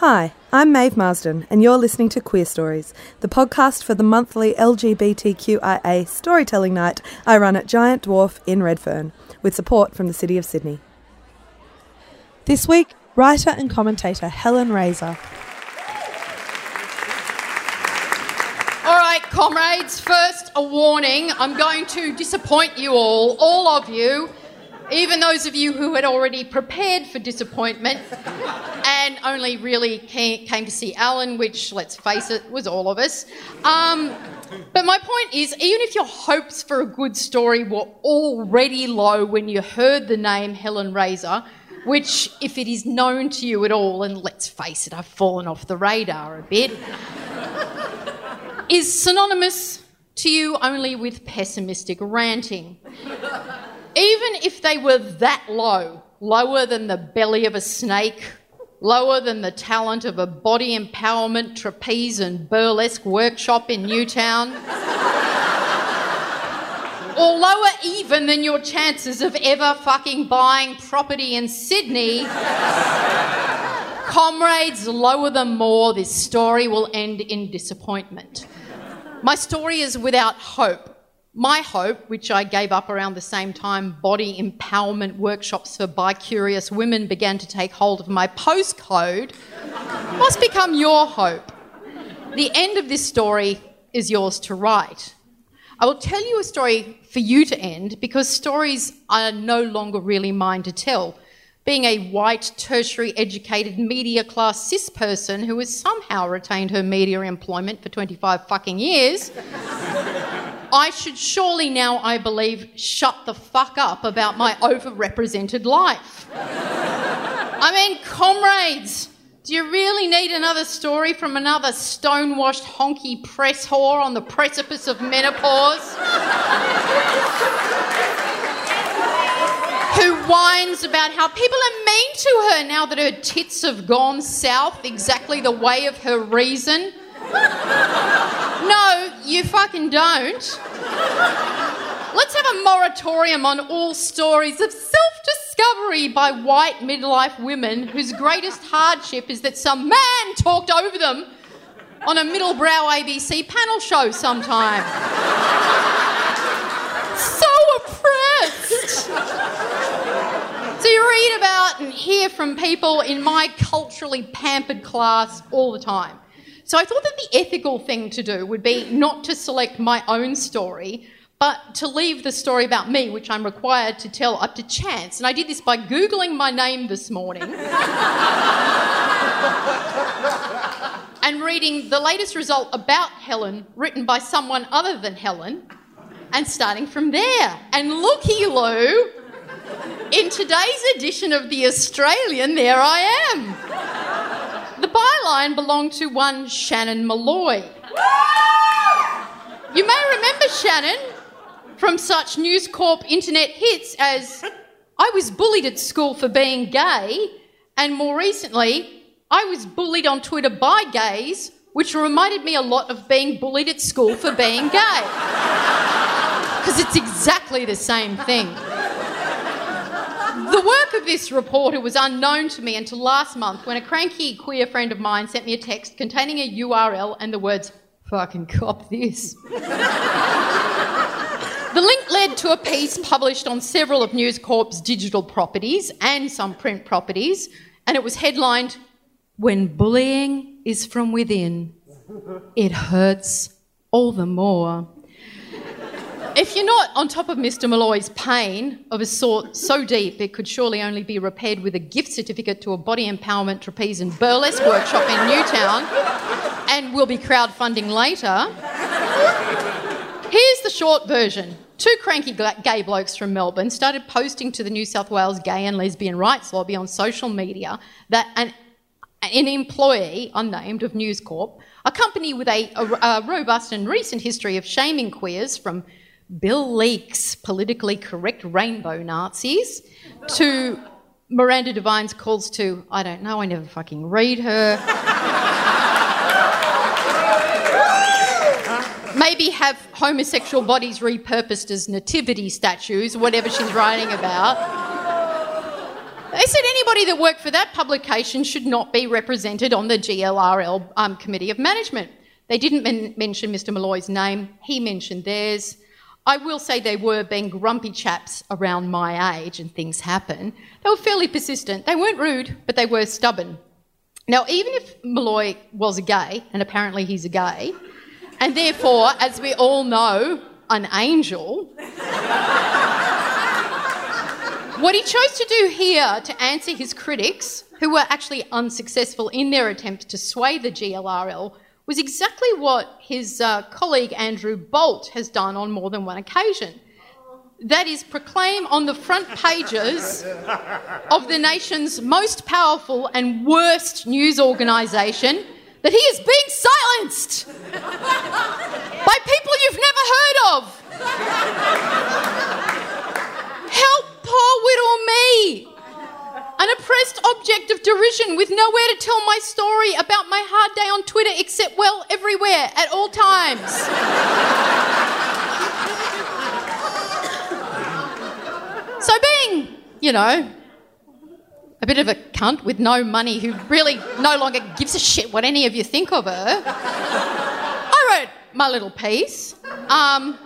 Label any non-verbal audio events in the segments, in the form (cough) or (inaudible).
Hi, I'm Maeve Marsden, and you're listening to Queerstories, the podcast for the monthly LGBTQIA storytelling night I run at Giant Dwarf in Redfern, with support from the City of Sydney. This week, writer and commentator Helen Razer. All right, comrades, first a warning. I'm going to disappoint you all, all of you, even those of you who had already prepared for disappointment and only really came, to see Alan, which, let's face it, was all of us. Um, but my point is, even if your hopes for a good story were already low when you heard the name Helen Razer, which, if it is known to you at all, and let's face it, I've fallen off the radar a bit, is synonymous to you only with pessimistic ranting. Even if they were that low, lower than the belly of a snake, lower than the talent of a body empowerment trapeze and burlesque workshop in Newtown, or lower even than your chances of ever fucking buying property in Sydney, comrades, lower them more, this story will end in disappointment. My story is without hope. My hope, which I gave up around the same time body empowerment workshops for bi curious women began to take hold of my postcode, must become your hope. The end of this story is yours to write. I will tell you a story for you to end because stories are no longer really mine to tell. Being a white, tertiary educated, media class cis person who has somehow retained her media employment for 25 fucking years, I should surely now, I believe, shut the fuck up about my overrepresented life. I mean, comrades, do you really need another story from another stonewashed honky press whore on the precipice of menopause? Who whines about how people are mean to her now that her tits have gone south exactly the way of her reason? No, you fucking don't. Let's have a moratorium on all stories of self discovery by white midlife women whose greatest hardship is that some man talked over them on a middle brow ABC panel show sometime. so oppressed. So you read about and hear from people in my culturally pampered class all the time. So I thought that the ethical thing to do would be not to select my own story, but to leave the story about me, which I'm required to tell, up to chance. And I did this by Googling my name this morning (laughs) and reading the latest result about Helen, written by someone other than Helen, and starting from there. And looky, Lou, in today's edition of The Australian, there I am. The byline belonged to one Shannon Molloy. You may remember Shannon from such News Corp internet hits as I was bullied at school for being gay, and more recently, I was bullied on Twitter by gays, which reminded me a lot of being bullied at school for being gay. Because it's exactly the same thing. The work of this reporter was unknown to me until last month when a cranky queer friend of mine sent me a text containing a URL and the words, fucking cop this. The link led to a piece published on several of News Corp's digital properties and some print properties, and it was headlined, When Bullying is from Within, It Hurts All the More. If you're not on top of Mr. Molloy's pain of a sort so deep it could surely only be repaired with a gift certificate to a body empowerment trapeze and burlesque workshop in Newtown, and will be crowdfunding later, here's the short version. two cranky gay blokes from Melbourne started posting to the New South Wales Gay and Lesbian Rights Lobby on social media that an, an employee, unnamed, of News Corp, a company with a, a, a robust and recent history of shaming queers from Bill Leak's politically correct rainbow Nazis to Miranda Devine's calls to, I don't know, I never fucking read her. Maybe have homosexual bodies repurposed as nativity statues, whatever she's writing about. They said anybody that worked for that publication should not be represented on the GLRL um, Committee of Management. They didn't men- mention Mr. Molloy's name, he mentioned theirs. I will say they were being grumpy chaps around my age and things happen. They were fairly persistent. They weren't rude, but they were stubborn. Now, even if Molloy was a gay, and apparently he's a gay, and therefore, as we all know, an angel, what he chose to do here to answer his critics, who were actually unsuccessful in their attempt to sway the GLRL, was exactly what his uh, colleague Andrew Bolt has done on more than one occasion. That is, proclaim on the front pages of the nation's most powerful and worst news organisation that he is being silenced by people you've never heard of. Help poor widow me an oppressed object of derision with nowhere to tell my story about my hard day on Twitter except, well, everywhere at all times. (laughs) so, being, you know, a bit of a cunt with no money who really no longer gives a shit what any of you think of her, I wrote my little piece. Um,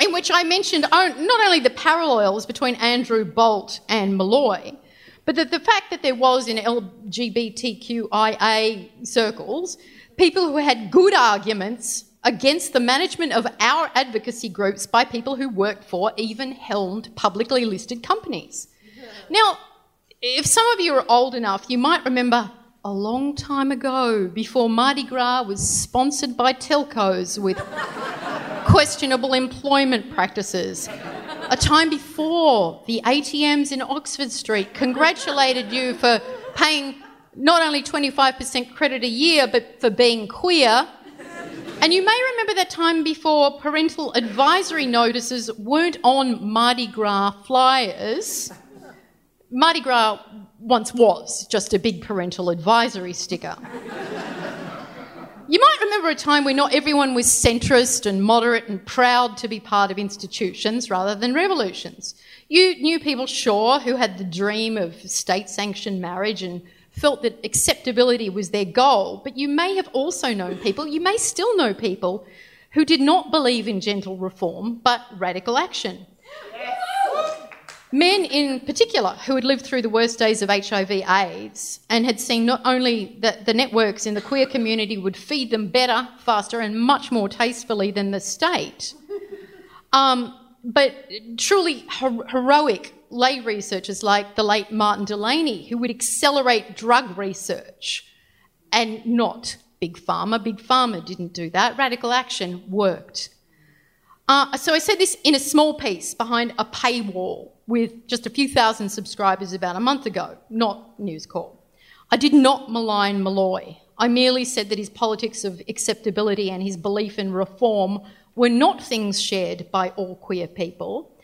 in which I mentioned not only the parallels between Andrew Bolt and Molloy, but the, the fact that there was in LGBTQIA circles people who had good arguments against the management of our advocacy groups by people who worked for even helmed publicly listed companies. Now, if some of you are old enough, you might remember a long time ago, before Mardi Gras was sponsored by telcos with (laughs) questionable employment practices, a time before the ATMs in Oxford Street congratulated you for paying not only 25% credit a year, but for being queer. And you may remember that time before parental advisory notices weren't on Mardi Gras flyers. Mardi Gras once was just a big parental advisory sticker. You might remember a time when not everyone was centrist and moderate and proud to be part of institutions rather than revolutions. You knew people, sure, who had the dream of state sanctioned marriage and felt that acceptability was their goal, but you may have also known people, you may still know people, who did not believe in gentle reform but radical action. Men in particular who had lived through the worst days of HIV AIDS and had seen not only that the networks in the queer community would feed them better, faster, and much more tastefully than the state, um, but truly her- heroic lay researchers like the late Martin Delaney who would accelerate drug research and not Big Pharma. Big Pharma didn't do that. Radical action worked. Uh, so I said this in a small piece behind a paywall with just a few thousand subscribers about a month ago, not News Corp. I did not malign Molloy. I merely said that his politics of acceptability and his belief in reform were not things shared by all queer people,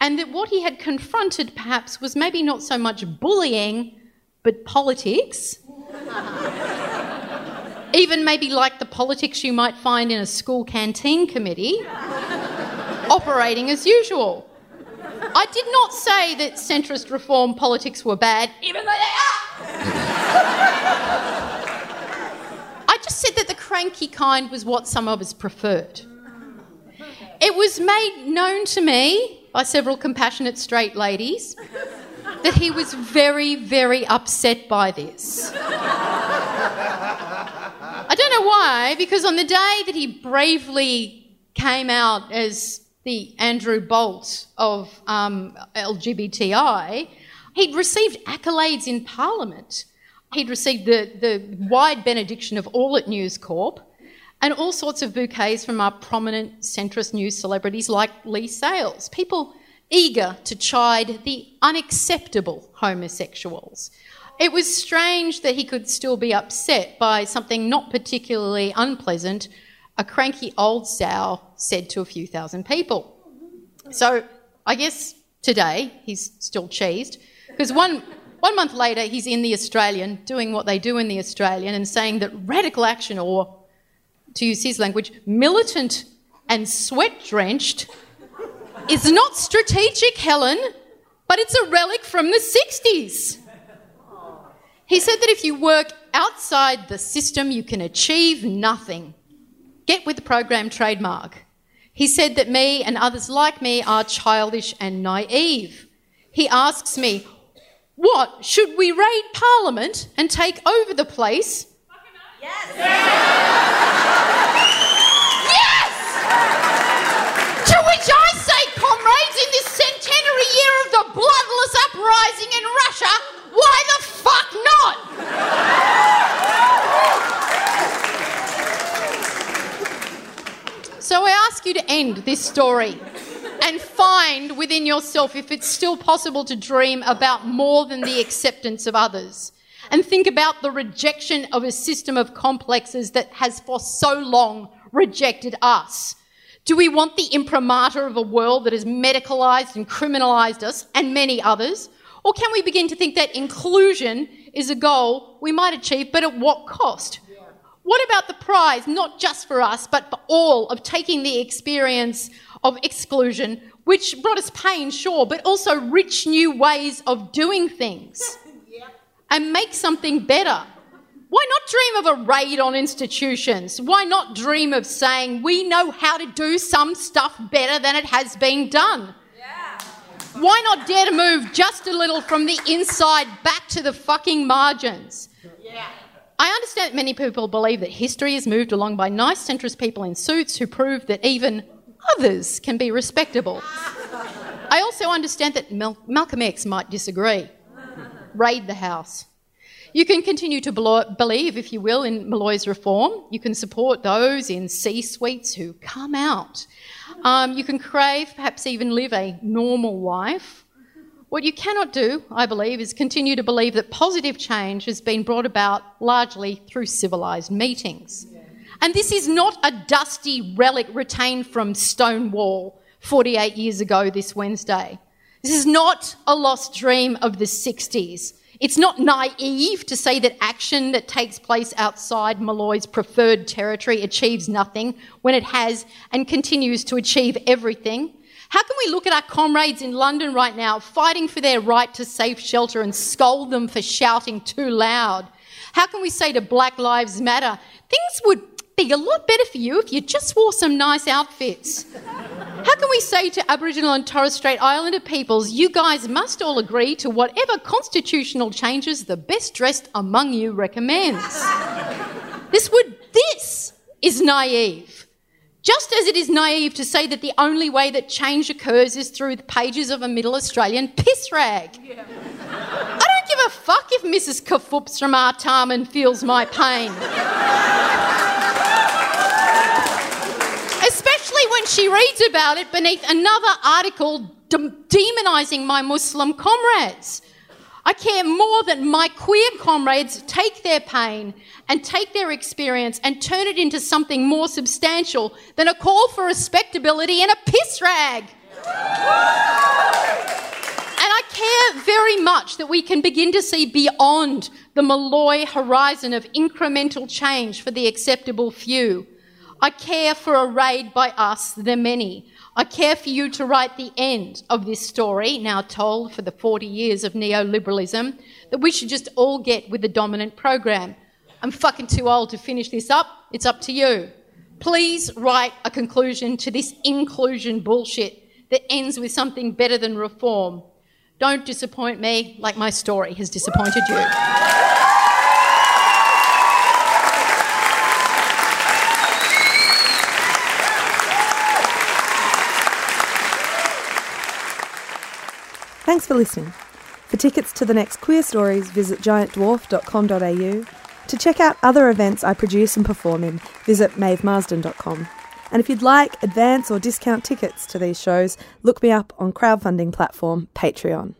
and that what he had confronted perhaps was maybe not so much bullying, but politics. (laughs) Even maybe like the politics you might find in a school canteen committee, operating as usual. I did not say that centrist reform politics were bad, even though they are. (laughs) I just said that the cranky kind was what some of us preferred. It was made known to me by several compassionate straight ladies that he was very, very upset by this. I don't know why, because on the day that he bravely came out as the Andrew Bolt of um, LGBTI, he'd received accolades in Parliament. He'd received the, the wide benediction of all at News Corp. and all sorts of bouquets from our prominent centrist news celebrities like Leigh Sales. People eager to chide the unacceptable homosexuals. It was strange that he could still be upset by something not particularly unpleasant a cranky old sow said to a few thousand people. So I guess today he's still cheesed because one, one month later he's in The Australian doing what they do in The Australian and saying that radical action, or to use his language, militant and sweat drenched, is not strategic, Helen, but it's a relic from the 60s. He said that if you work outside the system, you can achieve nothing. Get with the program trademark. He said that me and others like me are childish and naive. He asks me, What, should we raid Parliament and take over the place? Yes! yes! To which I say, comrades, in this centenary year of the bloodless uprising in Russia, why the fuck not? So I ask you to end this story and find within yourself if it's still possible to dream about more than the acceptance of others. And think about the rejection of a system of complexes that has for so long rejected us. Do we want the imprimatur of a world that has medicalised and criminalised us and many others? Or can we begin to think that inclusion is a goal we might achieve, but at what cost? What about the prize, not just for us, but for all, of taking the experience of exclusion, which brought us pain, sure, but also rich new ways of doing things, (laughs) and make something better? Why not dream of a raid on institutions? Why not dream of saying we know how to do some stuff better than it has been done? Why not dare to move just a little from the inside back to the fucking margins? Yeah. I understand that many people believe that history is moved along by nice centrist people in suits who prove that even others can be respectable. I also understand that Mal- Malcolm X might disagree. Raid the House. You can continue to believe, if you will, in Molloy's reform. You can support those in C suites who come out um, you can crave, perhaps even live a normal life. What you cannot do, I believe, is continue to believe that positive change has been brought about largely through civilised meetings. And this is not a dusty relic retained from Stonewall 48 years ago this Wednesday. This is not a lost dream of the 60s. It's not naive to say that action that takes place outside Molloy's preferred territory achieves nothing when it has and continues to achieve everything. How can we look at our comrades in London right now fighting for their right to safe shelter and scold them for shouting too loud? How can we say to Black Lives Matter, things would be a lot better for you if you just wore some nice outfits? How can we say to Aboriginal and Torres Strait Islander peoples, you guys must all agree to whatever constitutional changes the best dressed among you recommends? this would this is naive. Just as it is naive to say that the only way that change occurs is through the pages of a middle Australian piss rag. Yeah. I don't give a fuck if Mrs. Kafoops from Artarmon feels my pain. especially when she reads about it beneath another article de- demonising my Muslim comrades. I care more that my queer comrades take their pain and take their experience and turn it into something more substantial than a call for respectability and a piss rag. And I care very much that we can begin to see beyond the Molloy horizon of incremental change for the acceptable few. I care for a raid by us, the many. I care for you to write the end of this story, now told for the 40 years of neoliberalism, that we should just all get with the dominant program. I'm fucking too old to finish this up. It's up to you. Please write a conclusion to this inclusion bullshit that ends with something better than reform. Don't disappoint me like my story has disappointed you. Thanks for listening. For tickets to the next Queerstories, visit giantdwarf.com.au. To check out other events I produce and perform in, visit maevemarsden.com. And if you'd like advance or discount tickets to these shows, look me up on crowdfunding platform Patreon.